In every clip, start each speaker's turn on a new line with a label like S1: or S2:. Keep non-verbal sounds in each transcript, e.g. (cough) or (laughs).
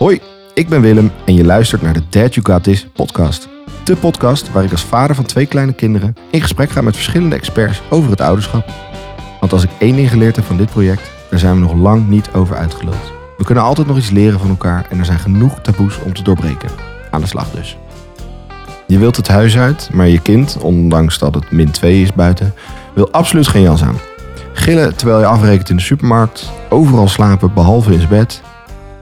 S1: Hoi, ik ben Willem en je luistert naar de Dad You Got This podcast. De podcast waar ik als vader van twee kleine kinderen in gesprek ga met verschillende experts over het ouderschap. Want als ik één ding geleerd heb van dit project, daar zijn we nog lang niet over uitgeluld. We kunnen altijd nog iets leren van elkaar en er zijn genoeg taboes om te doorbreken. Aan de slag dus. Je wilt het huis uit, maar je kind, ondanks dat het min 2 is buiten, wil absoluut geen jas aan. Gillen terwijl je afrekent in de supermarkt, overal slapen behalve in zijn bed,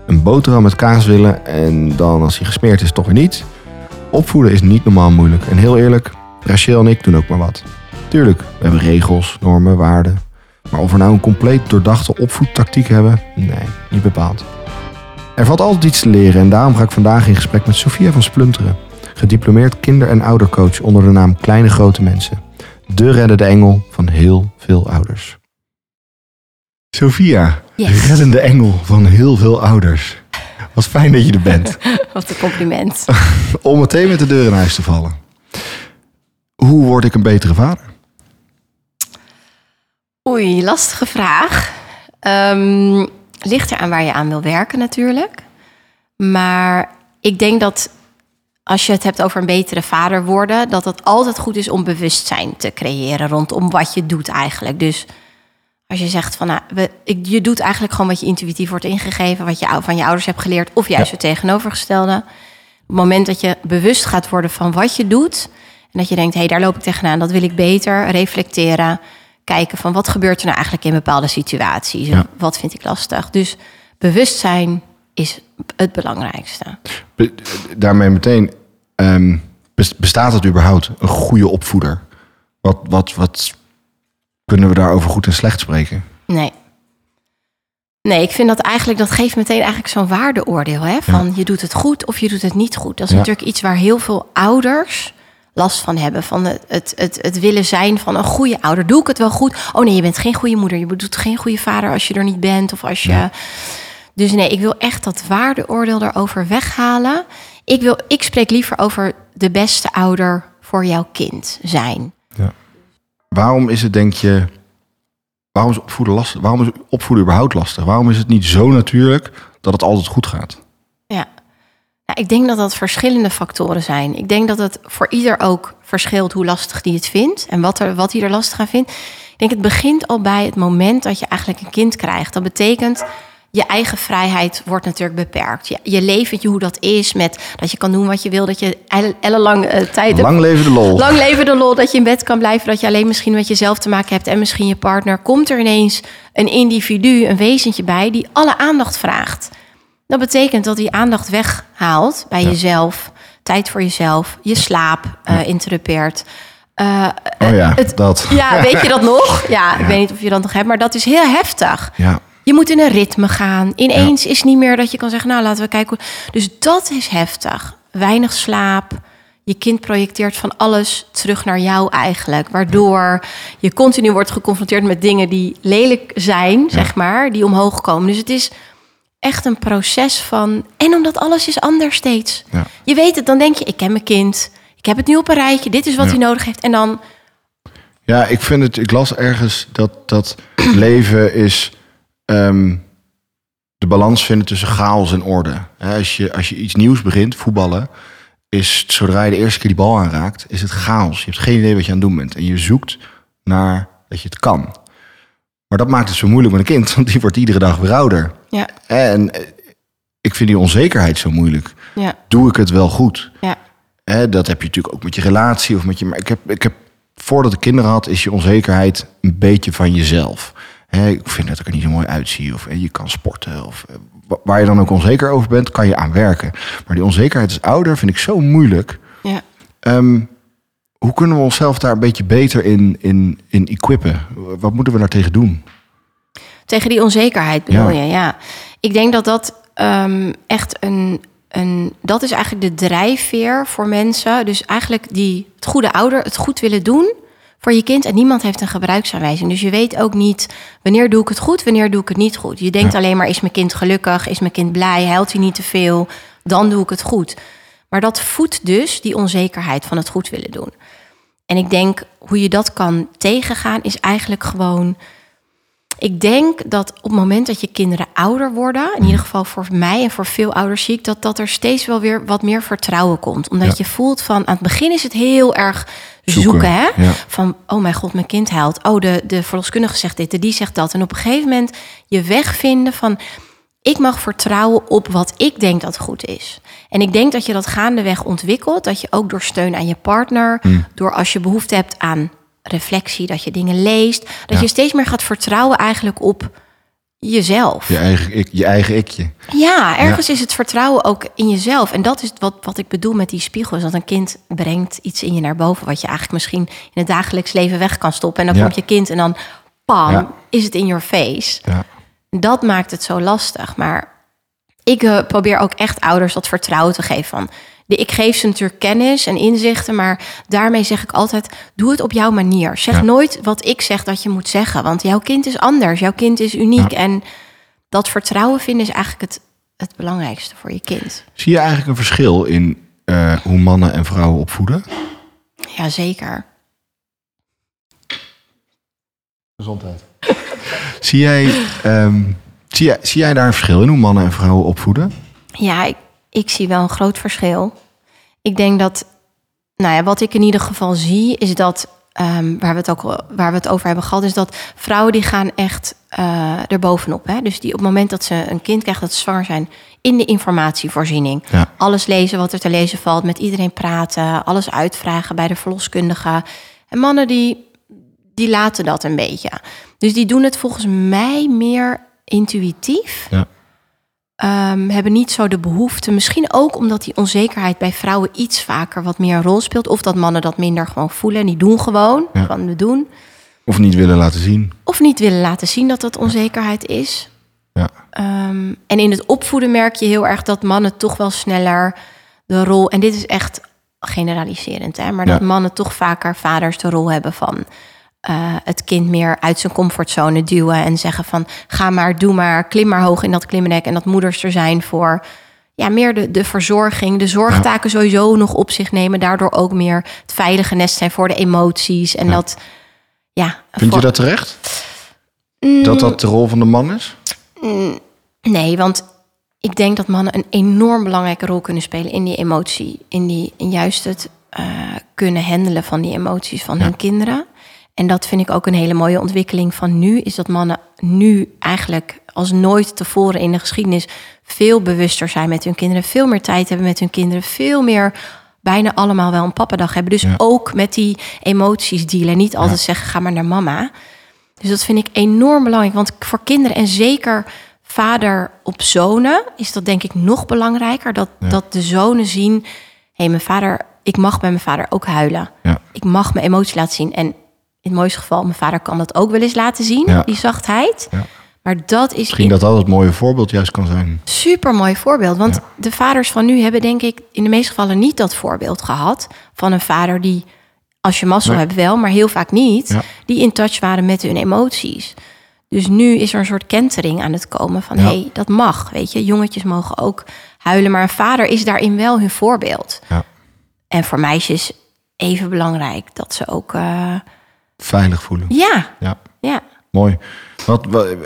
S1: een boterham met kaas willen en dan als hij gesmeerd is toch weer niet. Opvoeden is niet normaal moeilijk en heel eerlijk, Rachel en ik doen ook maar wat. Tuurlijk, we hebben regels, normen, waarden. Maar of we nou een compleet doordachte opvoedtactiek hebben? Nee, niet bepaald. Er valt altijd iets te leren en daarom ga ik vandaag in gesprek met Sofia van Splunteren. Gediplomeerd kinder- en oudercoach onder de naam Kleine Grote Mensen. De reddende engel van heel veel ouders. Sophia,
S2: Yes.
S1: reddende engel van heel veel ouders. Wat fijn dat je er bent. (laughs)
S2: Wat een compliment. (laughs)
S1: Om meteen met de deur in huis te vallen. Hoe word ik een betere vader?
S2: Oei, lastige vraag. Ehm ligt eraan waar je aan wil werken natuurlijk. Maar ik denk dat als je het hebt over een betere vader worden... dat het altijd goed is om bewustzijn te creëren rondom wat je doet eigenlijk. Dus als je zegt van, nou, we, ik, je doet eigenlijk gewoon wat je intuïtief wordt ingegeven... wat je van je ouders hebt geleerd of juist het tegenovergestelde. Op het moment dat je bewust gaat worden van wat je doet... en dat je denkt, hé, hey, daar loop ik tegenaan, dat wil ik beter, reflecteren... kijken van, wat gebeurt er nou eigenlijk in bepaalde situaties?
S1: Ja.
S2: Wat vind ik lastig? Dus bewustzijn is het belangrijkste.
S1: Be- daarmee meteen, ehm, bes- bestaat het überhaupt een goede opvoeder? Wat, wat, wat kunnen we daarover goed en slecht spreken?
S2: Nee. Nee, ik vind dat eigenlijk, dat geeft meteen eigenlijk zo'n waardeoordeel. Hè? Van je doet het goed of je doet het niet goed. Dat is
S1: Ja.
S2: natuurlijk iets waar heel veel ouders last van hebben. Van het, het, het, het willen zijn van een goede ouder. Doe ik het wel goed? Oh nee, je bent geen goede moeder. Je doet geen goede vader als je er niet bent. Of als je. Dus nee, ik wil echt dat waardeoordeel erover weghalen. Ik, wil, ik spreek liever over de beste ouder voor jouw kind zijn.
S1: Waarom is het, denk je, waarom is opvoeden lastig? Waarom is opvoeden überhaupt lastig? Waarom is het niet zo natuurlijk dat het altijd goed gaat?
S2: Ja. Nou, ik denk dat dat verschillende factoren zijn. Ik denk dat het voor ieder ook verschilt hoe lastig die het vindt en wat, er, wat hij er lastig aan vindt. Ik denk het begint al bij het moment dat je eigenlijk een kind krijgt. Dat betekent je eigen vrijheid wordt natuurlijk beperkt. Je, je leventje, hoe dat is, met dat je kan doen wat je wil, dat je elle- ellenlang eh, tijd.
S1: Lang leven de lol.
S2: Lang leven de lol, dat je in bed kan blijven, dat je alleen misschien met jezelf te maken hebt en misschien je partner. Komt er ineens een individu, een wezentje bij die alle aandacht vraagt. Dat betekent dat die aandacht weghaalt bij jezelf, tijd voor jezelf, je slaap eh interrupeert. Eh,
S1: Oh ja,
S2: het-
S1: dat.
S2: ja, weet je dat (laughs) nog? Ja, ik weet niet of je dat nog hebt, maar dat is heel heftig.
S1: Ja,
S2: Je moet in een ritme gaan. Ineens is niet meer dat je kan zeggen, nou laten we kijken. Dus dat is heftig. Weinig slaap. Je kind projecteert van alles terug naar jou eigenlijk. Waardoor je continu wordt geconfronteerd met dingen die lelijk zijn, zeg maar. Die omhoog komen. Dus het is echt een proces van... En omdat alles is anders steeds.
S1: Ja.
S2: Je weet het, dan denk je, ik ken mijn kind. Ik heb het nu op een rijtje. Dit is wat hij nodig heeft. En dan,
S1: ja ik vind het, ik las ergens dat, dat (clears throat) leven is ehm, de balans vinden tussen chaos en orde. Als, je, als je iets nieuws begint, voetballen, is zodra je de eerste keer die bal aanraakt, is het chaos. Je hebt geen idee wat je aan het doen bent. En je zoekt naar dat je het kan. Maar dat maakt het zo moeilijk met een kind, (laughs) want die wordt iedere dag weer ouder.
S2: ja,
S1: En eh, ik vind die onzekerheid zo moeilijk.
S2: ja,
S1: Doe ik het wel goed?
S2: ja.
S1: Dat heb je natuurlijk ook met je relatie of met je. Maar ik heb, ik heb voordat ik kinderen had, is je onzekerheid een beetje van jezelf. Ik vind dat ik er niet zo mooi uitzie. Of je kan sporten. Of eh, wa- waar je dan ook onzeker over bent, kan je aan werken. Maar die onzekerheid als ouder vind ik zo moeilijk.
S2: ja.
S1: Ehm, hoe kunnen we onszelf daar een beetje beter in, in, in equippen? Wat moeten we daar tegen doen?
S2: Tegen die onzekerheid bedoel
S1: Ja.
S2: je, ja. Ik denk dat dat ehm, echt een, een... Dat is eigenlijk de drijfveer voor mensen. Dus eigenlijk die, het goede ouder, het goed willen doen voor je kind. En niemand heeft een gebruiksaanwijzing. Dus je weet ook niet wanneer doe ik het goed, wanneer doe ik het niet goed. Je denkt alleen maar, is mijn kind gelukkig? Is mijn kind blij? Huilt hij niet te veel? Dan doe ik het goed. Maar dat voedt dus die onzekerheid van het goed willen doen. En ik denk hoe je dat kan tegengaan, is eigenlijk gewoon Ik denk dat op het moment dat je kinderen ouder worden, in ieder geval voor mij en voor veel ouders zie ik dat, dat er steeds wel weer wat meer vertrouwen komt. Omdat
S1: Ja.
S2: je voelt van aan het begin is het heel erg zoeken,
S1: Zoeken,
S2: hè?
S1: ja.
S2: Van oh mijn god, mijn kind huilt. Oh, de, de verloskundige zegt dit, de die zegt dat. En op een gegeven moment je weg vinden van ik mag vertrouwen op wat ik denk dat goed is. En ik denk dat je dat gaandeweg ontwikkelt. Dat je ook door steun aan je partner,
S1: Hmm.
S2: door als je behoefte hebt aan reflectie, dat je dingen leest, dat
S1: Ja.
S2: je steeds meer gaat vertrouwen eigenlijk op jezelf.
S1: Je eigen, ik, je eigen ikje.
S2: Ja, ergens is het vertrouwen ook in jezelf. En dat is wat, wat ik bedoel met die spiegel. Is dat een kind brengt iets in je naar boven... wat je eigenlijk misschien in het dagelijks leven weg kan stoppen. En dan
S1: Ja.
S2: komt je kind en dan, pam,
S1: Ja.
S2: is het in your face.
S1: Ja.
S2: Dat maakt het zo lastig. Maar ik eh, probeer ook echt ouders dat vertrouwen te geven. Van, de, ik geef ze natuurlijk kennis en inzichten, maar daarmee zeg ik altijd: doe het op jouw manier. Zeg
S1: Ja.
S2: nooit wat ik zeg dat je moet zeggen, want jouw kind is anders, jouw kind is uniek. En dat vertrouwen vinden is eigenlijk het, het belangrijkste voor je kind.
S1: Zie je eigenlijk een verschil in eh, hoe mannen en vrouwen opvoeden?
S2: Jazeker.
S1: Gezondheid. zie, jij, ehm, zie, jij, zie jij daar een verschil in hoe mannen en vrouwen opvoeden?
S2: Ja, ik, ik zie wel een groot verschil. Ik denk dat, nou ja, wat ik in ieder geval zie, is dat, ehm, waar, we het ook, waar we het over hebben gehad, is dat vrouwen die gaan echt eh erbovenop. Hè? Dus die op het moment dat ze een kind krijgen, dat ze zwanger zijn, in de informatievoorziening.
S1: Ja.
S2: Alles lezen wat er te lezen valt, met iedereen praten, alles uitvragen bij de verloskundige. En mannen die, die laten dat een beetje. Dus die doen het volgens mij meer intuïtief
S1: Ja.
S2: Ehm, hebben niet zo de behoefte. Misschien ook omdat die onzekerheid bij vrouwen iets vaker wat meer een rol speelt. Of dat mannen dat minder gewoon voelen. En die doen gewoon
S1: Ja.
S2: van we doen.
S1: Of niet willen laten zien?
S2: Of niet willen laten zien dat dat onzekerheid is.
S1: Ja.
S2: Ehm, en in het opvoeden merk je heel erg dat mannen toch wel sneller de rol. En dit is echt generaliserend, hè, maar
S1: Ja.
S2: dat mannen toch vaker vaders de rol hebben van eh, het kind meer uit zijn comfortzone duwen en zeggen van ga maar, doe maar, klim maar hoog in dat klimrek en dat moeders er zijn voor ja, meer de, de verzorging, de zorgtaken sowieso nog op zich nemen, daardoor ook meer het veilige nest zijn voor de emoties en
S1: Ja.
S2: dat ja.
S1: Vind je dat terecht?
S2: Mm,
S1: Dat dat de rol van de man is?
S2: Nee, want ik denk dat mannen een enorm belangrijke rol kunnen spelen in die emotie. In, die, in juist het eh, kunnen handelen van die emoties van
S1: Ja.
S2: hun kinderen. En dat vind ik ook een hele mooie ontwikkeling van nu. Is dat mannen nu eigenlijk als nooit tevoren in de geschiedenis veel bewuster zijn met hun kinderen. Veel meer tijd hebben met hun kinderen. Veel meer bijna allemaal wel een pappadag hebben. Dus
S1: Ja.
S2: ook met die emoties dealen. Niet altijd zeggen ga maar naar mama. Dus dat vind ik enorm belangrijk. Want voor kinderen en zeker vader op zonen is dat denk ik nog belangrijker. Dat,
S1: Ja.
S2: dat de zonen zien, hé, hey, mijn vader, ik mag bij mijn vader ook huilen. Ik mag mijn emotie laten zien. En in het mooiste geval, mijn vader kan dat ook wel eens laten zien,
S1: Ja.
S2: die zachtheid.
S1: Ja.
S2: Maar dat is
S1: Misschien dat dat het mooie voorbeeld juist kan zijn.
S2: super mooi voorbeeld. Want de vaders van nu hebben denk ik in de meeste gevallen niet dat voorbeeld gehad van een vader die, als je mazzel
S1: Nee.
S2: hebt wel, maar heel vaak niet, die in touch waren met hun emoties. Dus nu is er een soort kentering aan het komen van hé, hey, dat mag, weet je. Jongetjes mogen ook huilen, maar een vader is daarin wel hun voorbeeld.
S1: Ja.
S2: En voor meisjes even belangrijk dat ze ook, eh,
S1: Veilig voelen.
S2: ja,
S1: Ja,
S2: ja.
S1: mooi. Wat, wat, ik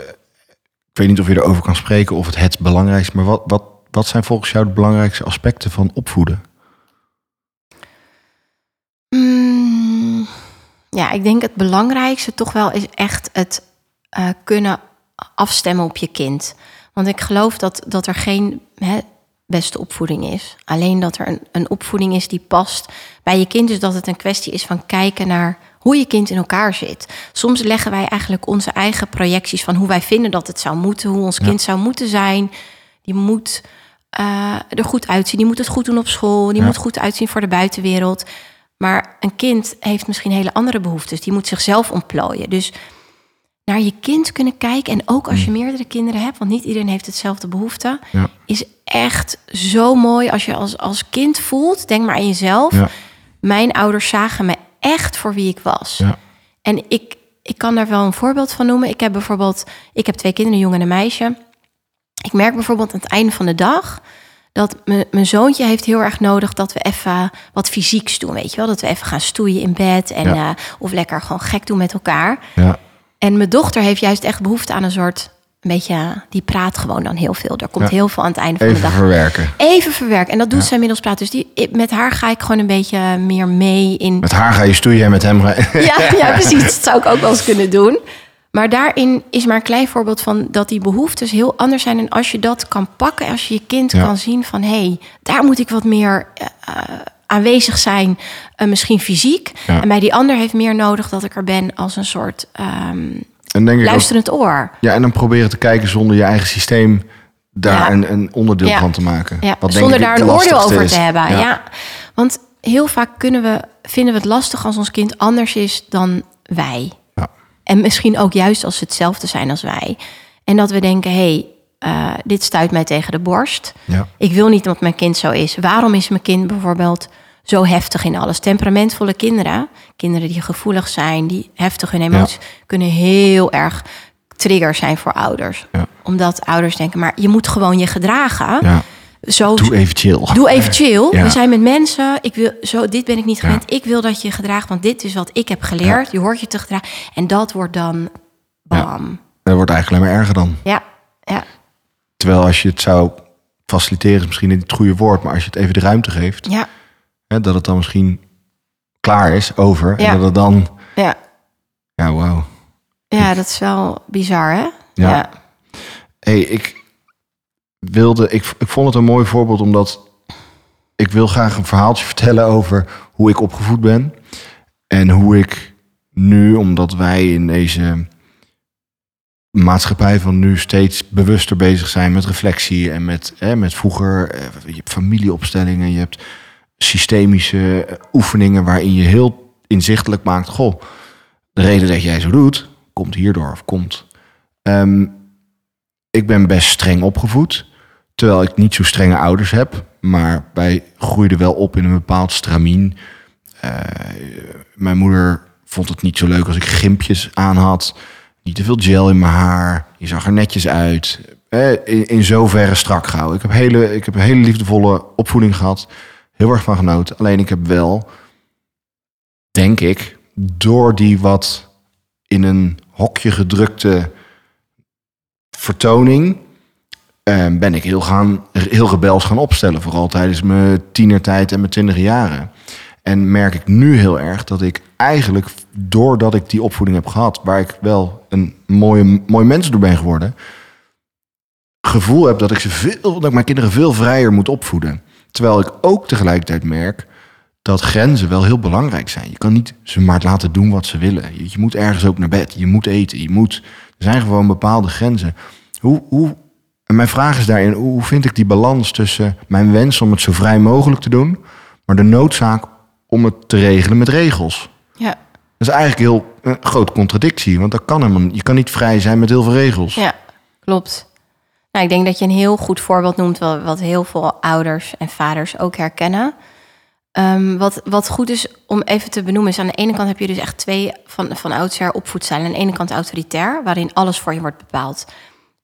S1: weet niet of je erover kan spreken of het het belangrijkste, maar wat, wat, wat zijn volgens jou de belangrijkste aspecten van opvoeden?
S2: Mm, ja, ik denk het belangrijkste toch wel is echt het eh, kunnen afstemmen op je kind. Want ik geloof dat, dat er geen hè, beste opvoeding is. Alleen dat er een, een opvoeding is die past bij je kind. Dus dat het een kwestie is van kijken naar hoe je kind in elkaar zit. Soms leggen wij eigenlijk onze eigen projecties van hoe wij vinden dat het zou moeten, hoe ons
S1: Ja.
S2: kind zou moeten zijn. Die moet eh, er goed uitzien, die moet het goed doen op school, die
S1: Ja.
S2: moet goed uitzien voor de buitenwereld. Maar een kind heeft misschien hele andere behoeftes. Die moet zichzelf ontplooien. Dus naar je kind kunnen kijken. En ook als je meerdere kinderen hebt, want niet iedereen heeft hetzelfde behoefte.
S1: Ja.
S2: Is echt zo mooi als je als, als kind voelt. Denk maar aan jezelf.
S1: Ja.
S2: Mijn ouders zagen me echt voor wie ik was.
S1: Ja.
S2: En ik, ik kan daar wel een voorbeeld van noemen. Ik heb bijvoorbeeld, ik heb twee kinderen, een jongen en een meisje. Ik merk bijvoorbeeld aan het einde van de dag dat mijn zoontje heeft heel erg nodig dat we even wat fysieks doen, weet je wel? Dat we even gaan stoeien in bed en
S1: Ja.
S2: eh, of lekker gewoon gek doen met elkaar.
S1: Ja,
S2: En mijn dochter heeft juist echt behoefte aan een soort... Een beetje, die praat gewoon dan heel veel. Er komt
S1: Ja.
S2: heel veel aan het einde van de
S1: Even
S2: dag.
S1: verwerken.
S2: Even verwerken. En dat doet
S1: Ja.
S2: ze inmiddels praten. Dus die, met haar ga ik gewoon een beetje meer mee in...
S1: Met haar ga je stoeien en met hem ga.
S2: Ja, (laughs) ja, precies. Dat zou ik ook wel eens kunnen doen. Maar daarin is maar een klein voorbeeld van dat die behoeftes heel anders zijn. En als je dat kan pakken, als je je kind
S1: Ja.
S2: kan zien van... hé, hey, daar moet ik wat meer eh, eh, aanwezig zijn, eh, misschien fysiek. En bij die ander heeft meer nodig dat ik er ben als een soort ehm,
S1: En denk ook,
S2: luisterend oor.
S1: ja, en dan proberen te kijken zonder je eigen systeem daar
S2: Ja.
S1: een, een onderdeel
S2: Ja.
S1: van te maken.
S2: Ja,
S1: Wat
S2: zonder daar een oordeel over
S1: is.
S2: te hebben. Ja. Want heel vaak kunnen we, vinden we het lastig als ons kind anders is dan wij.
S1: Ja.
S2: En misschien ook juist als ze hetzelfde zijn als wij. En dat we denken, hé, hey, eh, dit stuit mij tegen de borst.
S1: Ja.
S2: Ik wil niet dat mijn kind zo is. Waarom is mijn kind bijvoorbeeld zo heftig in alles? Temperamentvolle kinderen, kinderen die gevoelig zijn, die heftig hun emoties, kunnen heel erg trigger zijn voor ouders.
S1: Ja.
S2: Omdat ouders denken, maar je moet gewoon je gedragen.
S1: Ja.
S2: Zo,
S1: Doe even chill.
S2: Doe even chill.
S1: Ja.
S2: We zijn met mensen. Ik wil, zo, dit ben ik niet gewend. Ik wil dat je je gedraagt, want dit is wat ik heb geleerd. Je hoort je te gedragen. En dat wordt dan bam.
S1: Dat wordt eigenlijk alleen maar erger dan.
S2: Ja, ja,
S1: Terwijl als je het zou faciliteren, is misschien niet het goede woord, maar als je het even de ruimte geeft,
S2: ja,
S1: hè, dat het dan misschien klaar is, over.
S2: Ja.
S1: En dat het dan,
S2: ja.
S1: ja, wauw.
S2: Ja, dat is wel bizar, hè?
S1: Ja.
S2: ja.
S1: hey, ik wilde, ik, ik vond het een mooi voorbeeld omdat ik wil graag een verhaaltje (laughs) vertellen over hoe ik opgevoed ben. En hoe ik nu, omdat wij in deze maatschappij van nu steeds bewuster bezig zijn met reflectie en met, hè, met vroeger, eh, je hebt familieopstellingen, je hebt systemische oefeningen waarin je heel inzichtelijk maakt, goh, de reden dat jij zo doet, komt hierdoor of komt. Ehm, ik ben best streng opgevoed. Terwijl ik niet zo strenge ouders heb. Maar wij groeiden wel op in een bepaald stramien. Eh, mijn moeder vond het niet zo leuk als ik gimpjes aan had. Niet te veel gel in mijn haar. Je zag er netjes uit. Eh, in, in zoverre strak gehouden. Ik heb, hele, ik heb een hele liefdevolle opvoeding gehad. Heel erg van genoten. Alleen ik heb wel, denk ik, door die wat in een hokje gedrukte vertoning eh, ben ik heel, gaan, heel rebels gaan opstellen. Vooral tijdens mijn tienertijd en mijn twintig jaren. En merk ik nu heel erg dat ik eigenlijk, doordat ik die opvoeding heb gehad, waar ik wel een mooie, mooi mens door ben geworden, gevoel heb dat ik, ze veel, dat ik mijn kinderen veel vrijer moet opvoeden. Terwijl ik ook tegelijkertijd merk dat grenzen wel heel belangrijk zijn. Je kan niet ze maar laten doen wat ze willen. Je, je moet ergens ook naar bed. Je moet eten. Je moet, er zijn gewoon bepaalde grenzen. Hoe, hoe, en mijn vraag is daarin, hoe vind ik die balans tussen mijn wens om het zo vrij mogelijk te doen, maar de noodzaak om het te regelen met regels?
S2: ja.
S1: Dat is eigenlijk heel een grote contradictie, want dat kan helemaal. Je kan niet vrij zijn met heel veel regels.
S2: Ja, klopt. Nou, ik denk dat je een heel goed voorbeeld noemt, wat heel veel ouders en vaders ook herkennen. Ehm, wat, wat goed is om even te benoemen, is aan de ene kant heb je dus echt twee van, van oudsher opvoedstijlen. Aan de ene kant autoritair, waarin alles voor je wordt bepaald.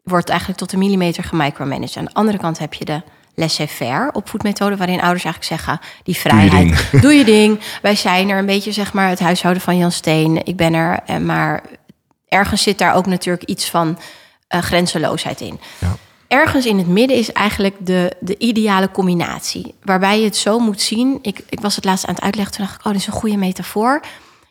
S2: Wordt eigenlijk tot de millimeter gemicromanaged. Aan de andere kant heb je de laissez-faire opvoedmethode, waarin ouders eigenlijk zeggen, die vrijheid,
S1: ding.
S2: doe je ding. Wij zijn er een beetje, zeg maar, het huishouden van Jan Steen. Ik ben er, eh, maar ergens zit daar ook natuurlijk iets van eh, grenzeloosheid in.
S1: Ja.
S2: Ergens in het midden is eigenlijk de, de ideale combinatie. Waarbij je het zo moet zien. Ik, ik was het laatst aan het uitleggen. Toen dacht ik, oh, dit is een goede metafoor.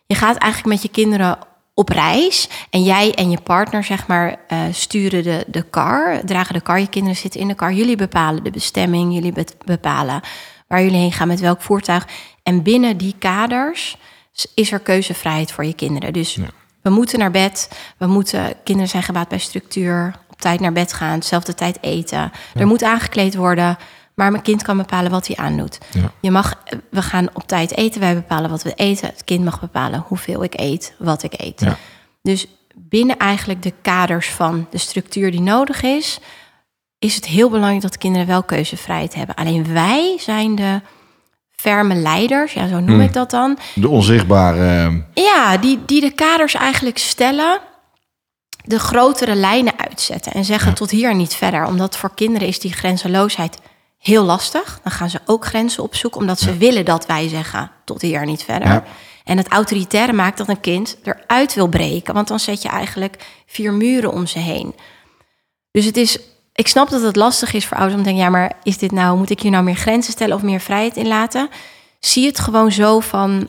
S2: Je gaat eigenlijk met je kinderen op reis. En jij en je partner, zeg maar, eh, sturen de, de car. Dragen de car. Je kinderen zitten in de car. Jullie bepalen de bestemming. Jullie be- bepalen waar jullie heen gaan. Met welk voertuig. En binnen die kaders is er keuzevrijheid voor je kinderen. Dus we moeten naar bed. We moeten, kinderen zijn gebaat bij structuur. Op tijd naar bed gaan. Dezelfde tijd eten. Er moet aangekleed worden. Maar mijn kind kan bepalen wat hij aandoet.
S1: Ja.
S2: Je mag, we gaan op tijd eten. Wij bepalen wat we eten. Het kind mag bepalen hoeveel ik eet, wat ik eet.
S1: Ja.
S2: Dus binnen eigenlijk de kaders van de structuur die nodig is, is het heel belangrijk dat kinderen wel keuzevrijheid hebben. Alleen wij zijn de ferme leiders, ja, zo noem
S1: Hmm.
S2: ik dat dan.
S1: De onzichtbare. eh,
S2: Ja, die, die de kaders eigenlijk stellen, de grotere lijnen uitzetten en zeggen tot hier niet verder. Omdat voor kinderen is die grenzeloosheid heel lastig. Dan gaan ze ook grenzen opzoeken, omdat ze willen dat wij zeggen tot hier niet verder.
S1: Ja.
S2: En het autoritaire maakt dat een kind eruit wil breken. Want dan zet je eigenlijk vier muren om ze heen. Dus het is, ik snap dat het lastig is voor ouders om te denken: ja, maar is dit nou, moet ik hier nou meer grenzen stellen of meer vrijheid inlaten? Zie het gewoon zo van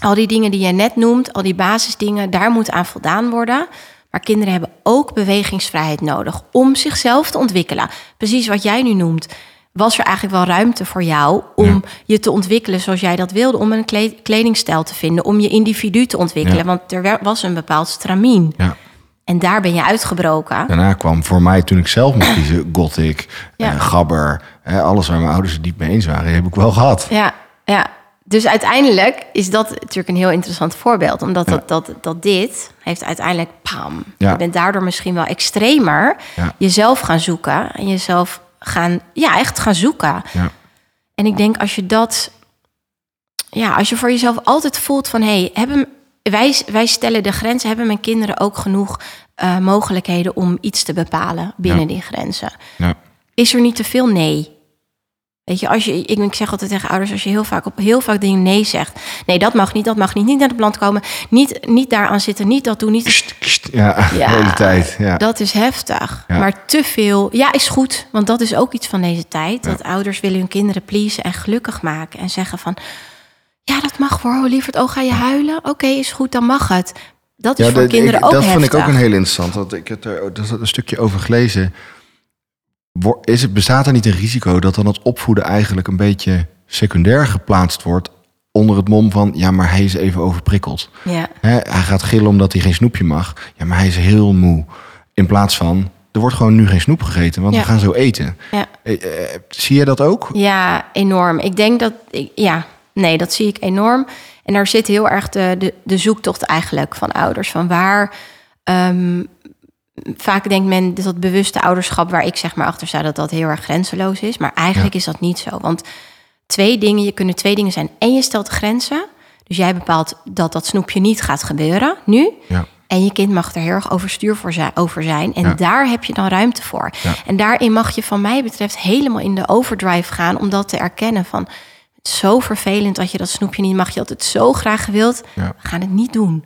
S2: al die dingen die jij net noemt, al die basisdingen, daar moet aan voldaan worden. Maar kinderen hebben ook bewegingsvrijheid nodig om zichzelf te ontwikkelen. Precies wat jij nu noemt. Was er eigenlijk wel ruimte voor jou om je te ontwikkelen zoals jij dat wilde? Om een kledingstijl te vinden, om je individu te ontwikkelen. Want er was een bepaald stramien.
S1: Ja.
S2: En daar ben je uitgebroken.
S1: Daarna kwam voor mij, toen ik zelf moest (clears throat) kiezen, gothic, ja. eh, gabber. alles waar mijn ouders het niet mee eens waren, heb ik wel gehad.
S2: Ja, ja dus uiteindelijk is dat natuurlijk een heel interessant voorbeeld. Omdat dat, dat, dat dit heeft uiteindelijk, pam, je bent daardoor misschien wel extremer jezelf gaan zoeken. En jezelf gaan, ja, echt gaan zoeken. En ik denk als je dat, ja, als je voor jezelf altijd voelt van... hé, hey, hebben, wij, wij stellen de grenzen, hebben mijn kinderen ook genoeg uh, mogelijkheden... om iets te bepalen binnen die grenzen? Is er niet te veel? Nee. Weet je, als je, ik, zeg altijd tegen ouders, als je heel vaak op heel vaak dingen nee zegt. Nee, dat mag niet, dat mag niet, niet naar het plant komen. Niet, niet daaraan zitten, niet dat doen, niet. (laughs)
S1: Ja, de hele tijd. Ja.
S2: Dat is heftig. Maar te veel, ja, is goed. Want dat is ook iets van deze tijd. Dat ouders willen hun kinderen pleasen en gelukkig maken. En zeggen van, ja, dat mag hoor, lieverd. Oh, ga je huilen? Oké, is goed, dan mag het. Dat is voor kinderen ik, ook
S1: Dat
S2: vond
S1: ik ook een heel interessant. Want ik heb er een stukje over gelezen is het, bestaat er niet een risico dat dan het opvoeden eigenlijk een beetje secundair geplaatst wordt onder het mom van ja, maar hij is even overprikkeld.
S2: Ja.
S1: hij gaat gillen omdat hij geen snoepje mag. Ja, maar hij is heel moe. In plaats van er wordt gewoon nu geen snoep gegeten, want we gaan zo eten.
S2: Ja.
S1: Eh, eh, zie je dat ook?
S2: Ja, enorm. Ik denk dat ja, nee, dat zie ik enorm. En daar zit heel erg de, de, de zoektocht eigenlijk van ouders. Van waar um, vaak denkt men dat bewuste ouderschap, waar ik zeg maar achter sta, dat dat heel erg grenzeloos is. Maar eigenlijk is dat niet zo. Want twee dingen, je kunnen twee dingen zijn. En je stelt grenzen. Dus jij bepaalt dat dat snoepje niet gaat gebeuren nu.
S1: Ja.
S2: En je kind mag er heel erg overstuur voor zijn, over zijn. En daar heb je dan ruimte voor. En daarin mag je, van mij betreft, helemaal in de overdrive gaan. Om dat te erkennen van. Zo vervelend dat je dat snoepje niet mag. Je had het zo graag gewild. We gaan het niet doen.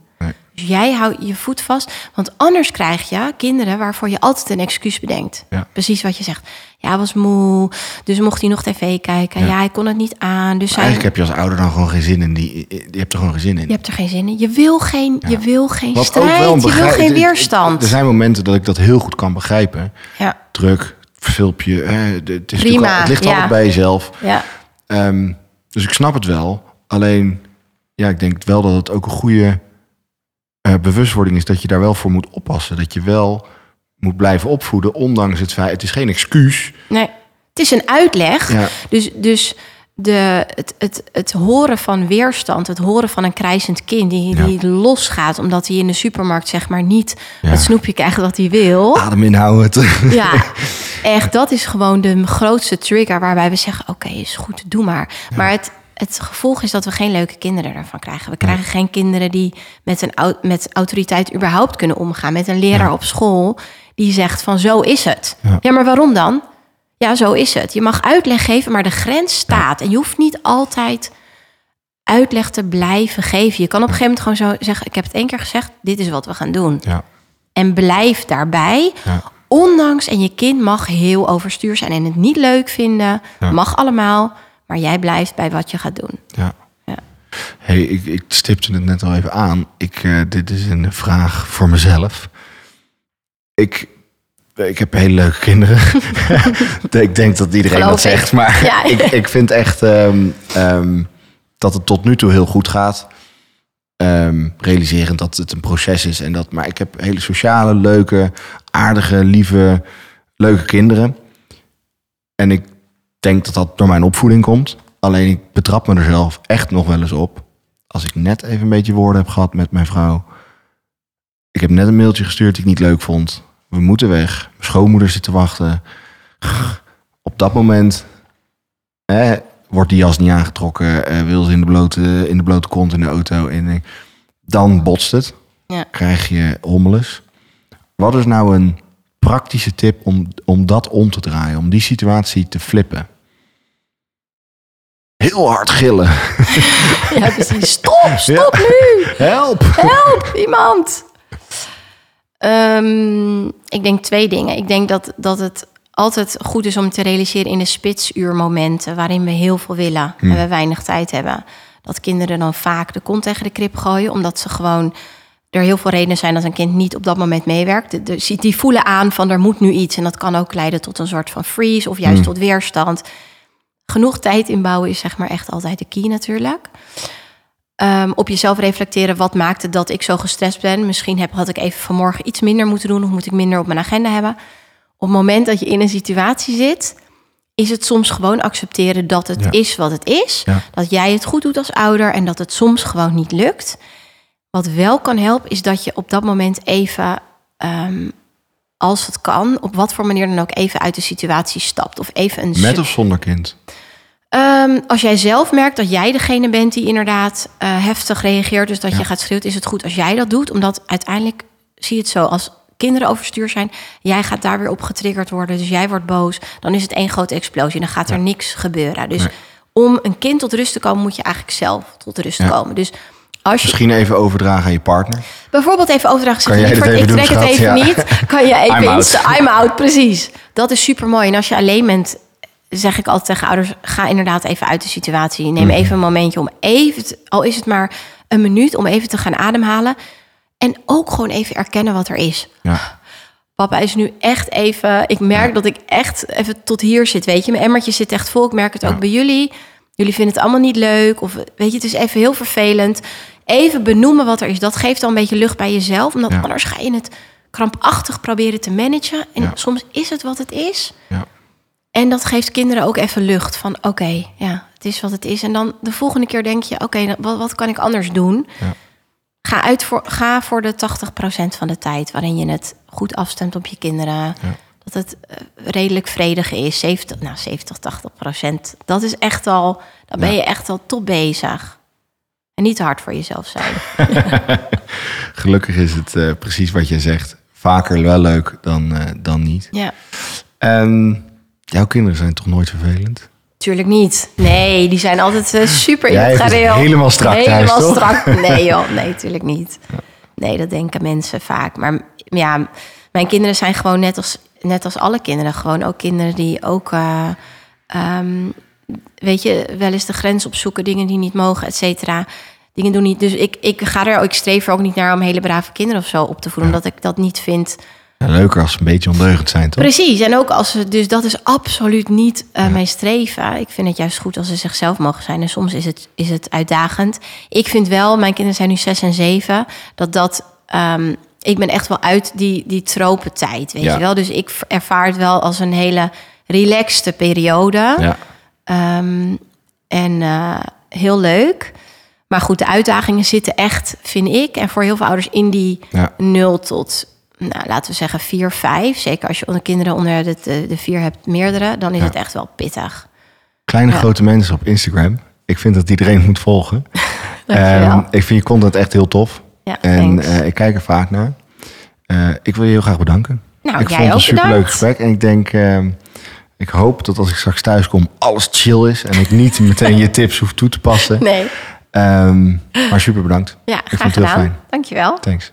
S2: Dus jij houdt je voet vast. Want anders krijg je kinderen waarvoor je altijd een excuus bedenkt.
S1: Ja.
S2: Precies wat je zegt. Ja, was moe. Dus mocht hij nog tv kijken. Ja, ja hij kon het niet aan. Dus
S1: Eigenlijk heb je als ouder dan gewoon geen zin in. Die, je hebt er gewoon geen zin in.
S2: Je hebt er geen zin in. Je wil geen, je wil geen Wat strijd. je wil geen weerstand.
S1: Er zijn momenten dat ik dat heel goed kan begrijpen.
S2: Ja.
S1: Druk, filmpje. Het, is
S2: Prima,
S1: het ligt altijd bij jezelf.
S2: Ja.
S1: Ehm, dus ik snap het wel. Alleen, ja, ik denk wel dat het ook een goede uh, bewustwording is dat je daar wel voor moet oppassen. Dat je wel moet blijven opvoeden, ondanks het feit... Het is geen excuus.
S2: Nee, het is een uitleg. Dus, dus de, het, het, het horen van weerstand, het horen van een krijzend kind... die, die losgaat omdat hij in de supermarkt zeg maar niet het snoepje krijgt wat hij wil.
S1: Adem inhouden.
S2: Ja, (laughs) echt, dat is gewoon de grootste trigger... waarbij we zeggen, oké, is goed, doe maar. Maar het het gevolg is dat we geen leuke kinderen ervan krijgen. We krijgen geen kinderen die met, een, met autoriteit überhaupt kunnen omgaan. Met een leraar op school die zegt van zo is het. Ja. maar waarom dan? Ja, zo is het. Je mag uitleg geven, maar de grens staat. En je hoeft niet altijd uitleg te blijven geven. Je kan op een gegeven moment gewoon zo zeggen... ik heb het één keer gezegd, dit is wat we gaan doen.
S1: Ja.
S2: En blijf daarbij. Ondanks, en je kind mag heel overstuur zijn en het niet leuk vinden. Mag allemaal. Maar jij blijft bij wat je gaat doen.
S1: Ja. ja. Hey, ik, ik stipte het net al even aan. Ik, uh, dit is een vraag voor mezelf. Ik, ik heb hele leuke kinderen. (laughs) ik denk dat iedereen dat zegt. Maar ja. ik, ik vind echt um, um, dat het tot nu toe heel goed gaat. Um, realiserend dat het een proces is. En dat, maar ik heb hele sociale, leuke, aardige, lieve, leuke kinderen. En ik denk dat dat door mijn opvoeding komt. Alleen ik betrap me er zelf echt nog wel eens op. Als ik net even een beetje woorden heb gehad met mijn vrouw. Ik heb net een mailtje gestuurd die ik niet leuk vond. We moeten weg. Mijn schoonmoeder zit te wachten. Op dat moment wordt die jas niet aangetrokken. Eh, wil ze in de, blote, in de blote kont in de auto. En dan botst het.
S2: Ja.
S1: Krijg je hommeles. Wat is nou een praktische tip om, om dat om te draaien? Om die situatie te flippen? heel hard gillen. (laughs)
S2: Ja, precies. Stop, stop nu!
S1: Help!
S2: Help, iemand! Ehm, ik denk twee dingen. Ik denk dat, dat het altijd goed is om te realiseren in de spitsuurmomenten... waarin we heel veel willen en we weinig tijd hebben. Dat kinderen dan vaak de kont tegen de krip gooien... omdat ze gewoon er heel veel redenen zijn dat een kind niet op dat moment meewerkt. Die voelen aan van er moet nu iets. En dat kan ook leiden tot een soort van freeze of juist tot weerstand. Genoeg tijd inbouwen is zeg maar echt altijd de key natuurlijk. Ehm, op jezelf reflecteren, wat maakte dat ik zo gestrest ben? Misschien heb, had ik even vanmorgen iets minder moeten doen... of moet ik minder op mijn agenda hebben? Op het moment dat je in een situatie zit... is het soms gewoon accepteren dat het
S1: Ja.
S2: is wat het is.
S1: Ja.
S2: Dat jij het goed doet als ouder en dat het soms gewoon niet lukt. Wat wel kan helpen, is dat je op dat moment even, ehm, als het kan, op wat voor manier dan ook even uit de situatie stapt. Of even een
S1: Met of zonder kind?
S2: Ehm, als jij zelf merkt dat jij degene bent die inderdaad eh, heftig reageert, dus dat
S1: Ja.
S2: je gaat schreeuwen, is het goed als jij dat doet. Omdat uiteindelijk zie je het zo, als kinderen overstuur zijn, jij gaat daar weer op getriggerd worden, dus jij wordt boos, dan is het één grote explosie. Dan gaat er niks gebeuren. Dus
S1: Nee.
S2: om een kind tot rust te komen, moet je eigenlijk zelf tot rust
S1: Ja.
S2: komen. Dus als je
S1: Misschien even overdragen aan je partner.
S2: bijvoorbeeld even overdragen,
S1: Kan jij
S2: je,
S1: dit
S2: "Lieverd,
S1: even
S2: ik
S1: doen,
S2: trek het even
S1: Ja.
S2: niet. Kan je (laughs) even
S1: I'm out.
S2: I'm out, precies. Dat is super mooi. En als je alleen bent, zeg ik altijd tegen ouders, ga inderdaad even uit de situatie. Neem
S1: Mhm.
S2: even een momentje om even, al is het maar een minuut, om even te gaan ademhalen. En ook gewoon even erkennen wat er is.
S1: Ja.
S2: Papa is nu echt even. Ik merk dat ik echt even tot hier zit. Weet je, mijn emmertje zit echt vol. Ik merk het
S1: Ja.
S2: ook bij jullie. Jullie vinden het allemaal niet leuk. Of weet je, het is even heel vervelend. Even benoemen wat er is. Dat geeft al een beetje lucht bij jezelf. Omdat anders ga je het krampachtig proberen te managen. En soms is het wat het is.
S1: Ja.
S2: En dat geeft kinderen ook even lucht. Van oké, ja, het is wat het is. En dan de volgende keer denk je: oké, wat, wat kan ik anders doen?
S1: Ja.
S2: Ga, uit voor, ga voor de 80% van de tijd waarin je het goed afstemt op je kinderen. Dat het eh, redelijk vredig is. 70, nou, 70, 80%. Dat is echt al, dan ben je echt al top bezig. En niet te hard voor jezelf zijn. (laughs)
S1: Gelukkig is het eh, precies wat je zegt. Vaker wel leuk dan, eh, dan niet.
S2: Ja,
S1: En jouw kinderen zijn toch nooit vervelend?
S2: tuurlijk niet. Nee, die zijn altijd eh, super in
S1: helemaal strak thuis,
S2: Helemaal
S1: toch?
S2: strak. (laughs) Nee joh, nee, tuurlijk niet. Nee, dat denken mensen vaak. Maar ja, mijn kinderen zijn gewoon net als, net als alle kinderen. Gewoon ook kinderen die ook... eh, ehm, weet je, wel eens de grens opzoeken, dingen die niet mogen, et cetera. Dingen doen niet. Dus ik, ik ga er, ik streef er ook niet naar om hele brave kinderen of zo op te voeden, omdat ik dat niet vind.
S1: Ja, leuker als ze een beetje ondeugend zijn, toch?
S2: Precies. En ook als ze, dus dat is absoluut niet eh, mijn streven. Ik vind het juist goed als ze zichzelf mogen zijn. En soms is het, is het uitdagend. Ik vind wel, mijn kinderen zijn nu zes en zeven, dat dat. ehm, ik ben echt wel uit die, die tropentijd, weet
S1: Ja.
S2: je wel. Dus ik ervaar het wel als een hele relaxte periode.
S1: Ja.
S2: Ehm, en eh, heel leuk. Maar goed, de uitdagingen zitten echt, vind ik, en voor heel veel ouders in die. 0 tot, nou, laten we zeggen, 4, 5. Zeker als je onder kinderen onder de, de, de 4 hebt, meerdere, dan is
S1: Ja.
S2: het echt wel pittig.
S1: Kleine
S2: Ja.
S1: grote mensen op Instagram. Ik vind dat iedereen moet volgen. (laughs) Ehm, ik vind je content echt heel tof.
S2: Ja,
S1: En eh, ik kijk er vaak naar. Eh, ik wil je heel graag bedanken.
S2: nou,
S1: ik
S2: jij
S1: vond het
S2: ook
S1: een superleuk gesprek. En ik denk, ehm, ik hoop dat als ik straks thuis kom, alles chill is. En ik niet (laughs) meteen je tips hoef toe te passen.
S2: Nee,
S1: Ehm, maar super bedankt.
S2: ja,
S1: vond
S2: graag
S1: het heel
S2: gedaan.
S1: fijn.
S2: Dankjewel.
S1: Thanks.